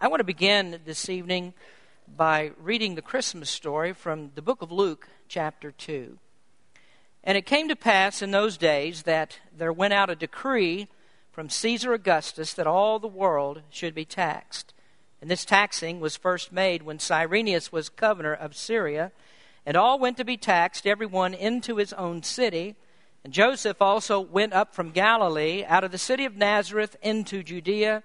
I want to begin this evening by reading the Christmas story from the book of Luke, chapter 2. And it came to pass in those days that there went out a decree from Caesar Augustus that all the world should be taxed. And this taxing was first made when Cyrenius was governor of Syria, and all went to be taxed, every one into his own city. And Joseph also went up from Galilee, out of the city of Nazareth, into Judea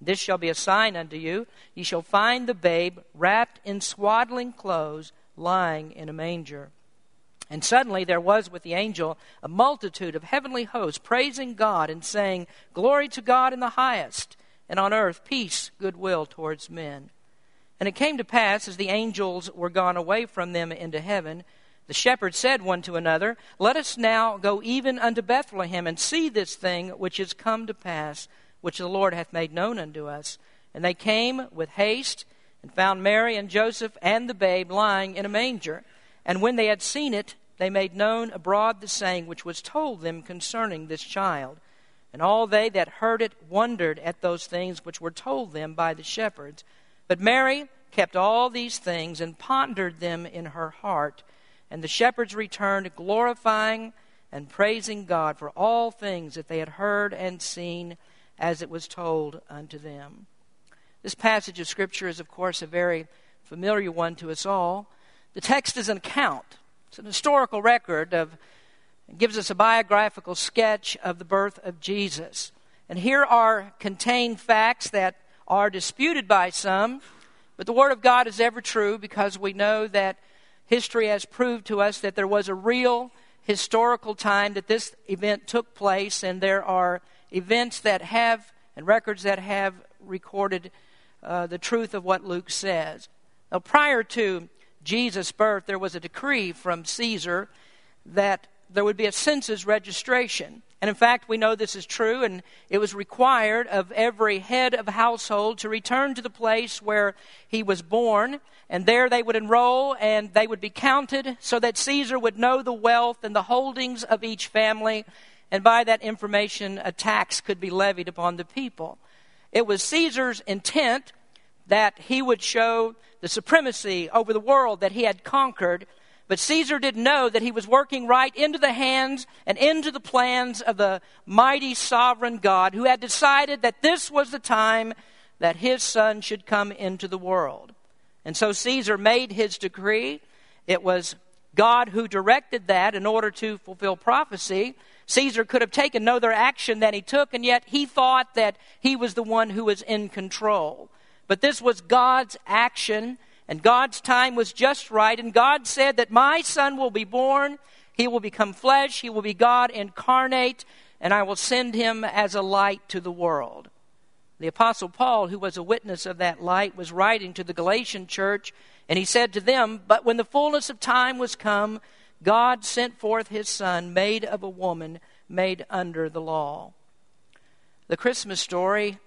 This shall be a sign unto you. Ye shall find the babe wrapped in swaddling clothes lying in a manger. And suddenly there was with the angel a multitude of heavenly hosts praising God and saying, Glory to God in the highest, and on earth peace, goodwill towards men. And it came to pass, as the angels were gone away from them into heaven, the shepherds said one to another, Let us now go even unto Bethlehem and see this thing which is come to pass, which the Lord hath made known unto us. And they came with haste and found Mary and Joseph and the babe lying in a manger. And when they had seen it, they made known abroad the saying which was told them concerning this child. And all they that heard it wondered at those things which were told them by the shepherds. But Mary kept all these things and pondered them in her heart. And the shepherds returned, glorifying and praising God for all things that they had heard and seen as it was told unto them. This passage of Scripture is, of course, a very familiar one to us all. The text is an account, it's an historical record of, it gives us a biographical sketch of the birth of Jesus. And here are contained facts that are disputed by some, but the Word of God is ever true because we know that history has proved to us that there was a real historical time that this event took place, and there are events that have and records that have recorded uh, the truth of what Luke says. Now, prior to Jesus' birth, there was a decree from Caesar that there would be a census registration. And in fact, we know this is true, and it was required of every head of household to return to the place where he was born, and there they would enroll and they would be counted so that Caesar would know the wealth and the holdings of each family, and by that information, a tax could be levied upon the people. It was Caesar's intent that he would show the supremacy over the world that he had conquered. But Caesar didn't know that he was working right into the hands and into the plans of the mighty sovereign God who had decided that this was the time that his son should come into the world. And so Caesar made his decree. It was God who directed that in order to fulfill prophecy. Caesar could have taken no other action than he took, and yet he thought that he was the one who was in control. But this was God's action, and God's time was just right, and God said that my son will be born, he will become flesh, he will be God incarnate, and I will send him as a light to the world. The Apostle Paul, who was a witness of that light, was writing to the Galatian church, and he said to them, But when the fullness of time was come, God sent forth his Son, made of a woman, made under the law. The Christmas story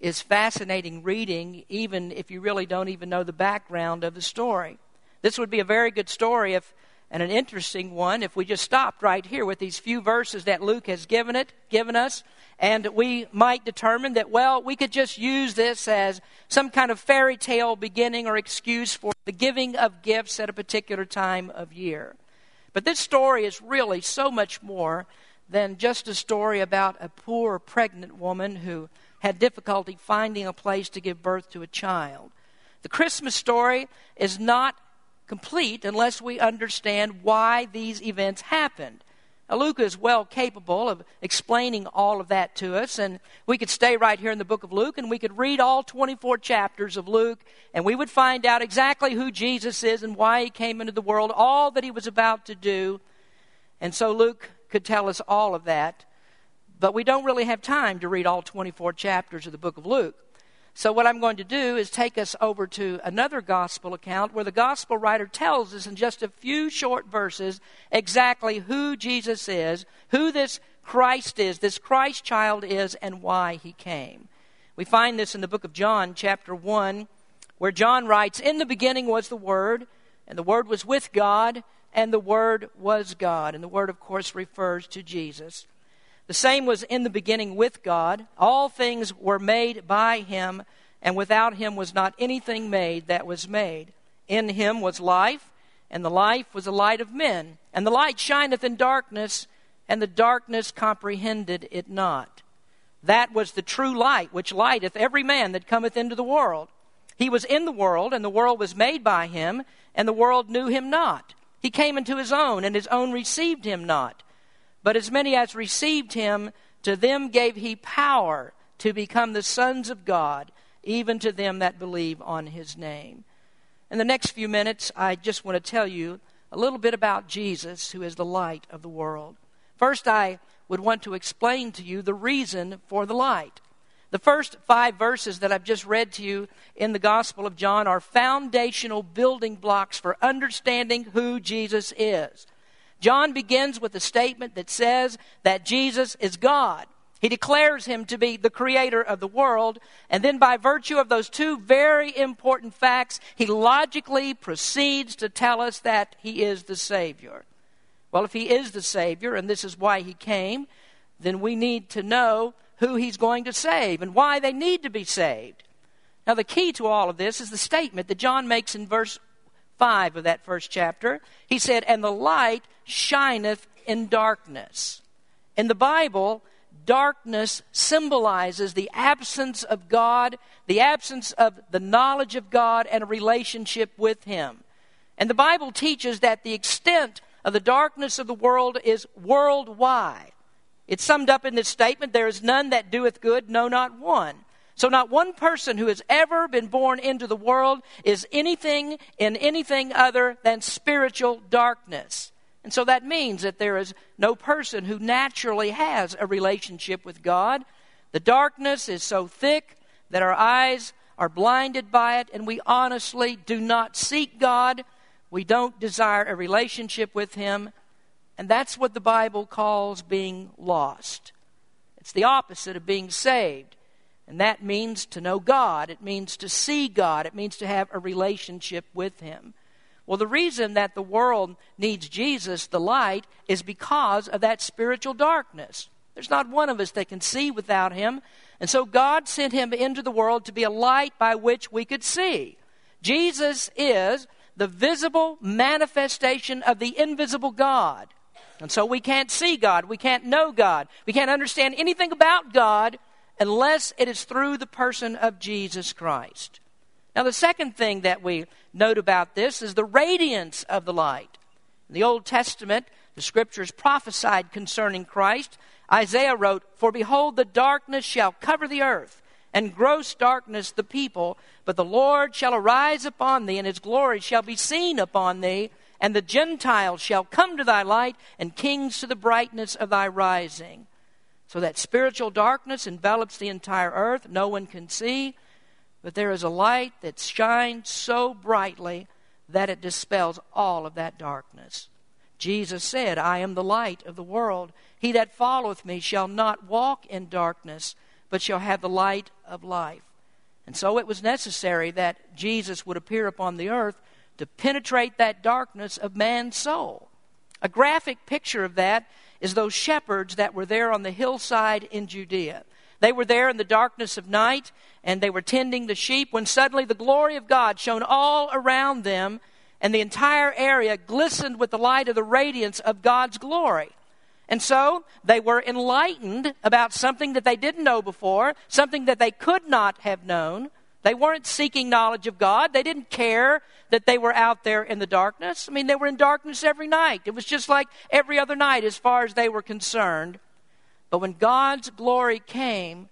is fascinating reading, even if you really don't even know the background of the story. This would be a very good story if, and an interesting one if we just stopped right here with these few verses that Luke has given it, given us, and we might determine that, well, we could just use this as some kind of fairy tale beginning or excuse for the giving of gifts at a particular time of year. But this story is really so much more than just a story about a poor pregnant woman who had difficulty finding a place to give birth to a child. The Christmas story is not complete unless we understand why these events happened. Now, Luke is well capable of explaining all of that to us, and we could stay right here in the book of Luke and we could read all 24 chapters of Luke, and we would find out exactly who Jesus is and why he came into the world, all that he was about to do. And so Luke could tell us all of that, but we don't really have time to read all 24 chapters of the book of Luke. So, what I'm going to do is take us over to another gospel account where the gospel writer tells us in just a few short verses exactly who Jesus is, who this Christ is, this Christ child is, and why he came. We find this in the book of John, chapter 1, where John writes In the beginning was the Word, and the Word was with God, and the Word was God. And the Word, of course, refers to Jesus. The same was in the beginning with God. All things were made by him, and without him was not anything made that was made. In him was life, and the life was the light of men. And the light shineth in darkness, and the darkness comprehended it not. That was the true light, which lighteth every man that cometh into the world. He was in the world, and the world was made by him, and the world knew him not. He came into his own, and his own received him not. But as many as received him, to them gave he power to become the sons of God, even to them that believe on his name. In the next few minutes, I just want to tell you a little bit about Jesus, who is the light of the world. First, I would want to explain to you the reason for the light. The first five verses that I've just read to you in the Gospel of John are foundational building blocks for understanding who Jesus is. John begins with a statement that says that Jesus is God. He declares him to be the creator of the world, and then by virtue of those two very important facts, he logically proceeds to tell us that he is the Savior. Well, if he is the Savior, and this is why he came, then we need to know who he's going to save and why they need to be saved. Now, the key to all of this is the statement that John makes in verse 5 of that first chapter. He said, And the light shineth in darkness. In the Bible, darkness symbolizes the absence of God, the absence of the knowledge of God, and a relationship with Him. And the Bible teaches that the extent of the darkness of the world is worldwide. It's summed up in this statement there is none that doeth good, no, not one. So, not one person who has ever been born into the world is anything in anything other than spiritual darkness. And so that means that there is no person who naturally has a relationship with God. The darkness is so thick that our eyes are blinded by it, and we honestly do not seek God. We don't desire a relationship with Him. And that's what the Bible calls being lost. It's the opposite of being saved. And that means to know God. It means to see God. It means to have a relationship with Him. Well, the reason that the world needs Jesus, the light, is because of that spiritual darkness. There's not one of us that can see without Him. And so God sent Him into the world to be a light by which we could see. Jesus is the visible manifestation of the invisible God. And so we can't see God. We can't know God. We can't understand anything about God unless it is through the person of Jesus Christ. Now, the second thing that we note about this is the radiance of the light. In the Old Testament, the scriptures prophesied concerning Christ. Isaiah wrote, For behold, the darkness shall cover the earth, and gross darkness the people. But the Lord shall arise upon thee, and his glory shall be seen upon thee. And the Gentiles shall come to thy light, and kings to the brightness of thy rising. So that spiritual darkness envelops the entire earth. No one can see. But there is a light that shines so brightly that it dispels all of that darkness. Jesus said, I am the light of the world. He that followeth me shall not walk in darkness, but shall have the light of life. And so it was necessary that Jesus would appear upon the earth to penetrate that darkness of man's soul. A graphic picture of that is those shepherds that were there on the hillside in Judea. They were there in the darkness of night and they were tending the sheep when suddenly the glory of God shone all around them and the entire area glistened with the light of the radiance of God's glory. And so they were enlightened about something that they didn't know before, something that they could not have known. They weren't seeking knowledge of God. They didn't care that they were out there in the darkness. I mean, they were in darkness every night. It was just like every other night as far as they were concerned. But when God's glory came,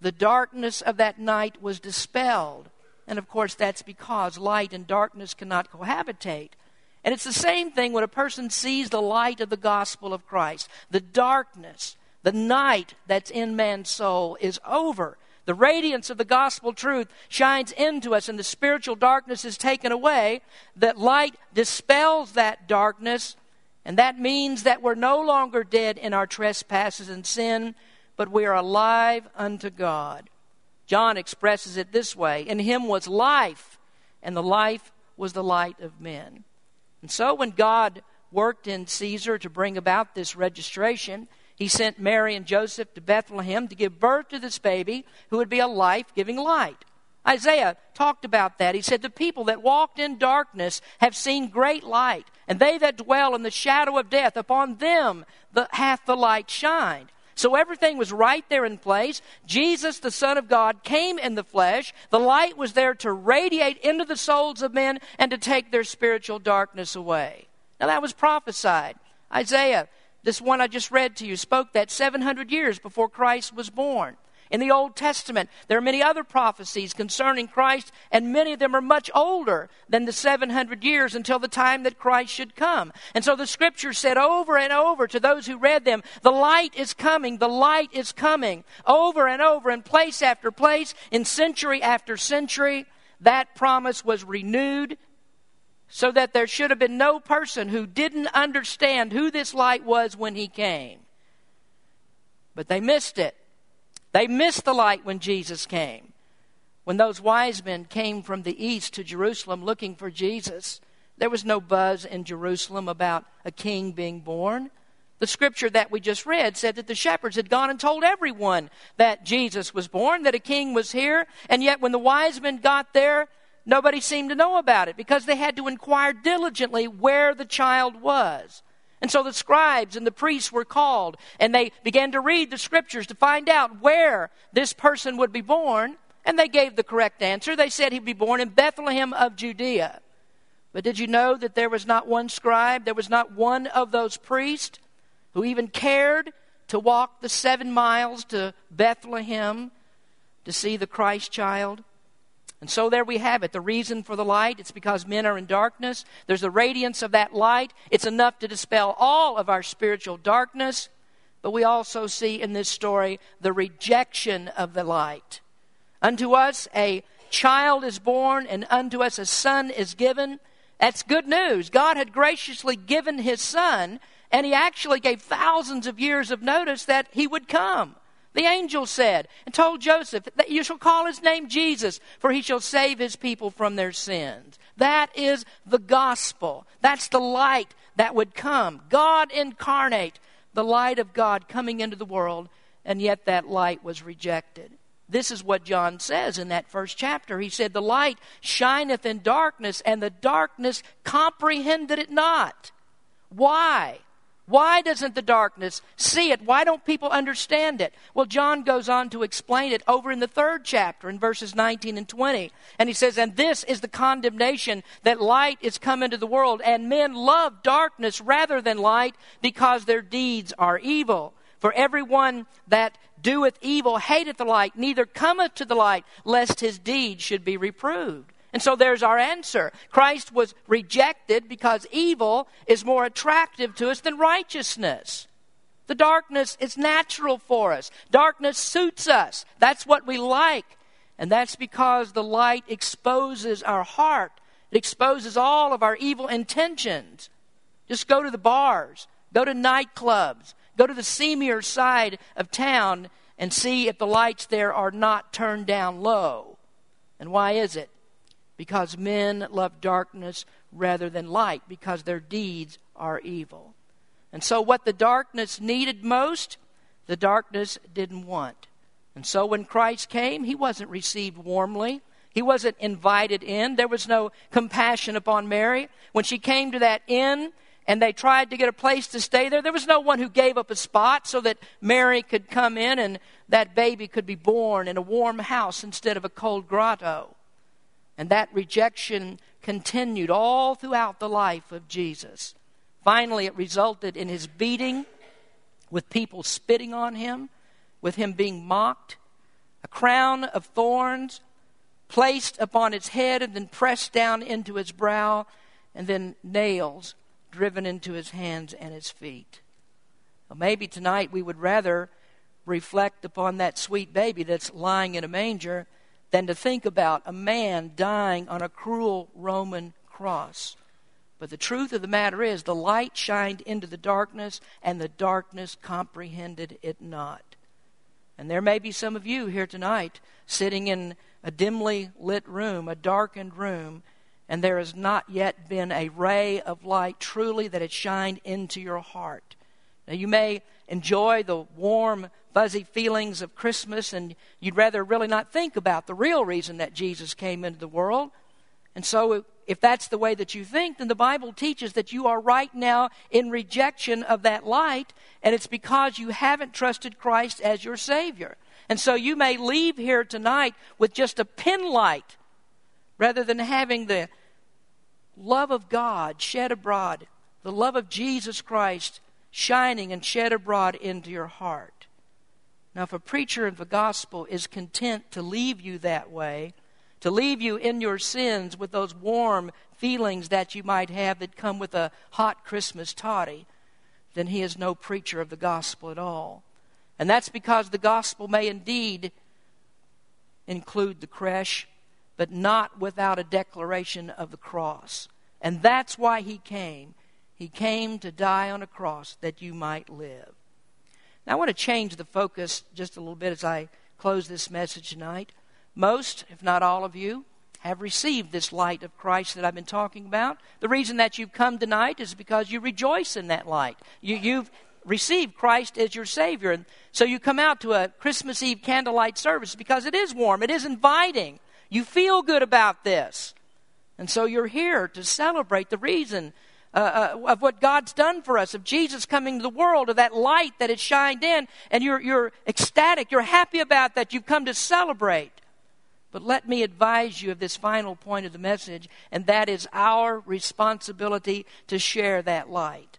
the darkness of that night was dispelled. And of course, that's because light and darkness cannot cohabitate. And it's the same thing when a person sees the light of the gospel of Christ. The darkness, the night that's in man's soul is over. The radiance of the gospel truth shines into us, and the spiritual darkness is taken away. That light dispels that darkness, and that means that we're no longer dead in our trespasses and sin, but we are alive unto God. John expresses it this way In him was life, and the life was the light of men. And so when God worked in Caesar to bring about this registration, he sent Mary and Joseph to Bethlehem to give birth to this baby who would be a life giving light. Isaiah talked about that. He said, The people that walked in darkness have seen great light, and they that dwell in the shadow of death, upon them the, hath the light shined. So everything was right there in place. Jesus, the Son of God, came in the flesh. The light was there to radiate into the souls of men and to take their spiritual darkness away. Now that was prophesied. Isaiah, this one I just read to you, spoke that 700 years before Christ was born. In the Old Testament, there are many other prophecies concerning Christ, and many of them are much older than the 700 years until the time that Christ should come. And so the scripture said over and over to those who read them, the light is coming, the light is coming. Over and over in place after place, in century after century, that promise was renewed so that there should have been no person who didn't understand who this light was when he came. But they missed it. They missed the light when Jesus came. When those wise men came from the east to Jerusalem looking for Jesus, there was no buzz in Jerusalem about a king being born. The scripture that we just read said that the shepherds had gone and told everyone that Jesus was born, that a king was here, and yet when the wise men got there, nobody seemed to know about it because they had to inquire diligently where the child was. And so the scribes and the priests were called, and they began to read the scriptures to find out where this person would be born. And they gave the correct answer. They said he'd be born in Bethlehem of Judea. But did you know that there was not one scribe, there was not one of those priests who even cared to walk the seven miles to Bethlehem to see the Christ child? And so there we have it. The reason for the light, it's because men are in darkness. There's the radiance of that light. It's enough to dispel all of our spiritual darkness. But we also see in this story the rejection of the light. Unto us a child is born, and unto us a son is given. That's good news. God had graciously given his son, and he actually gave thousands of years of notice that he would come. The angel said and told Joseph that you shall call his name Jesus, for he shall save his people from their sins. That is the gospel. That's the light that would come. God incarnate, the light of God coming into the world, and yet that light was rejected. This is what John says in that first chapter. He said, The light shineth in darkness, and the darkness comprehended it not. Why? Why doesn't the darkness see it? Why don't people understand it? Well, John goes on to explain it over in the third chapter in verses 19 and 20. And he says, And this is the condemnation that light is come into the world, and men love darkness rather than light because their deeds are evil. For everyone that doeth evil hateth the light, neither cometh to the light, lest his deeds should be reproved. And so there's our answer. Christ was rejected because evil is more attractive to us than righteousness. The darkness is natural for us. Darkness suits us. That's what we like. And that's because the light exposes our heart. It exposes all of our evil intentions. Just go to the bars, go to nightclubs, go to the seamier side of town and see if the lights there are not turned down low. And why is it? Because men love darkness rather than light, because their deeds are evil. And so, what the darkness needed most, the darkness didn't want. And so, when Christ came, he wasn't received warmly. He wasn't invited in. There was no compassion upon Mary. When she came to that inn, and they tried to get a place to stay there. There was no one who gave up a spot so that Mary could come in and that baby could be born in a warm house instead of a cold grotto. And that rejection continued all throughout the life of Jesus. Finally, it resulted in his beating, with people spitting on him, with him being mocked, a crown of thorns placed upon his head and then pressed down into his brow, and then nails driven into his hands and his feet. Well, maybe tonight we would rather reflect upon that sweet baby that's lying in a manger than to think about a man dying on a cruel Roman cross. But the truth of the matter is, the light shined into the darkness, and the darkness comprehended it not. And there may be some of you here tonight sitting in a dimly lit room, a darkened room, and there has not yet been a ray of light truly that has shined into your heart. Now, you may enjoy the warm, fuzzy feelings of Christmas, and you'd rather really not think about the real reason that Jesus came into the world. And so, if that's the way that you think, then the Bible teaches that you are right now in rejection of that light, and it's because you haven't trusted Christ as your Savior. And so, you may leave here tonight with just a pin light rather than having the love of God shed abroad, the love of Jesus Christ shining and shed abroad into your heart. Now, if a preacher of the gospel is content to leave you that way, to leave you in your sins with those warm feelings that you might have that come with a hot Christmas toddy, then he is no preacher of the gospel at all. And that's because the gospel may indeed include the creche, but not without a declaration of the cross. And that's why he came. He came to die on a cross that you might live. Now, I want to change the focus just a little bit as I close this message tonight. Most, if not all of you, have received this light of Christ that I've been talking about. The reason that you've come tonight is because you rejoice in that light. You, you've received Christ as your Savior. And so you come out to a Christmas Eve candlelight service because it is warm, it is inviting. You feel good about this. And so you're here to celebrate the reason uh, uh, of what God's done for us, of Jesus coming to the world, of that light that has shined in, and you're, you're ecstatic, you're happy about that, you've come to celebrate. But let me advise you of this final point of the message, and that is our responsibility to share that light.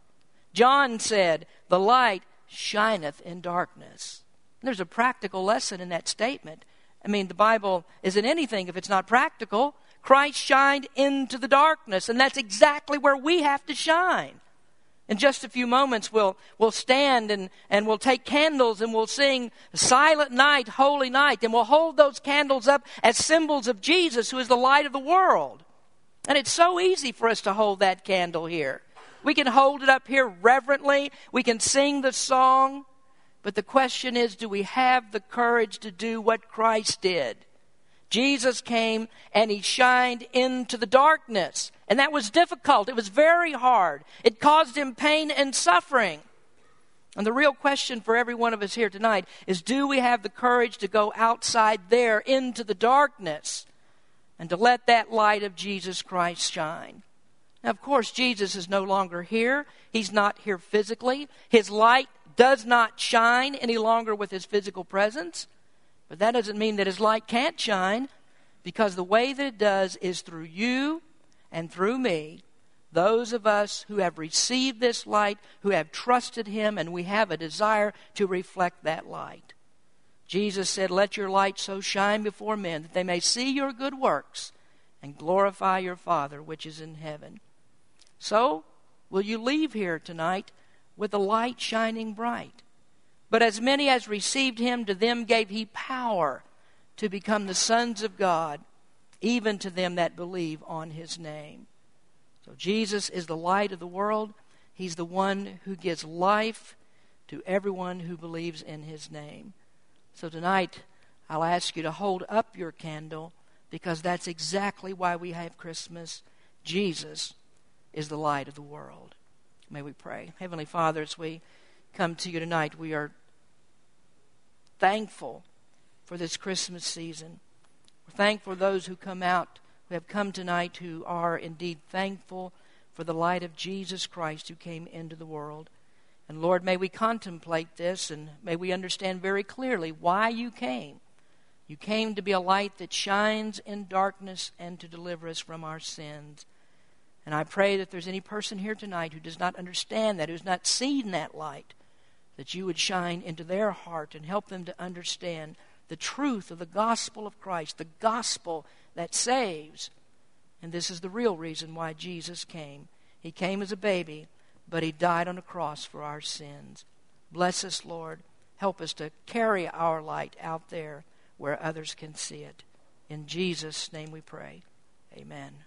John said, The light shineth in darkness. There's a practical lesson in that statement. I mean, the Bible isn't anything if it's not practical. Christ shined into the darkness, and that's exactly where we have to shine. In just a few moments, we'll, we'll stand and, and we'll take candles and we'll sing Silent Night, Holy Night, and we'll hold those candles up as symbols of Jesus, who is the light of the world. And it's so easy for us to hold that candle here. We can hold it up here reverently, we can sing the song, but the question is do we have the courage to do what Christ did? Jesus came and he shined into the darkness. And that was difficult. It was very hard. It caused him pain and suffering. And the real question for every one of us here tonight is do we have the courage to go outside there into the darkness and to let that light of Jesus Christ shine? Now, of course, Jesus is no longer here. He's not here physically. His light does not shine any longer with his physical presence. But that doesn't mean that his light can't shine, because the way that it does is through you and through me, those of us who have received this light, who have trusted him, and we have a desire to reflect that light. Jesus said, Let your light so shine before men that they may see your good works and glorify your Father which is in heaven. So, will you leave here tonight with the light shining bright? But as many as received him, to them gave he power to become the sons of God, even to them that believe on his name. So Jesus is the light of the world. He's the one who gives life to everyone who believes in his name. So tonight, I'll ask you to hold up your candle because that's exactly why we have Christmas. Jesus is the light of the world. May we pray. Heavenly Father, as we come to you tonight, we are thankful for this Christmas season. We're thankful for those who come out, who have come tonight, who are indeed thankful for the light of Jesus Christ who came into the world. And Lord, may we contemplate this and may we understand very clearly why you came. You came to be a light that shines in darkness and to deliver us from our sins. And I pray that there's any person here tonight who does not understand that, who's not seen that light, that you would shine into their heart and help them to understand the truth of the gospel of Christ, the gospel that saves, and this is the real reason why Jesus came. He came as a baby, but he died on a cross for our sins. Bless us, Lord. Help us to carry our light out there where others can see it. In Jesus' name we pray. Amen.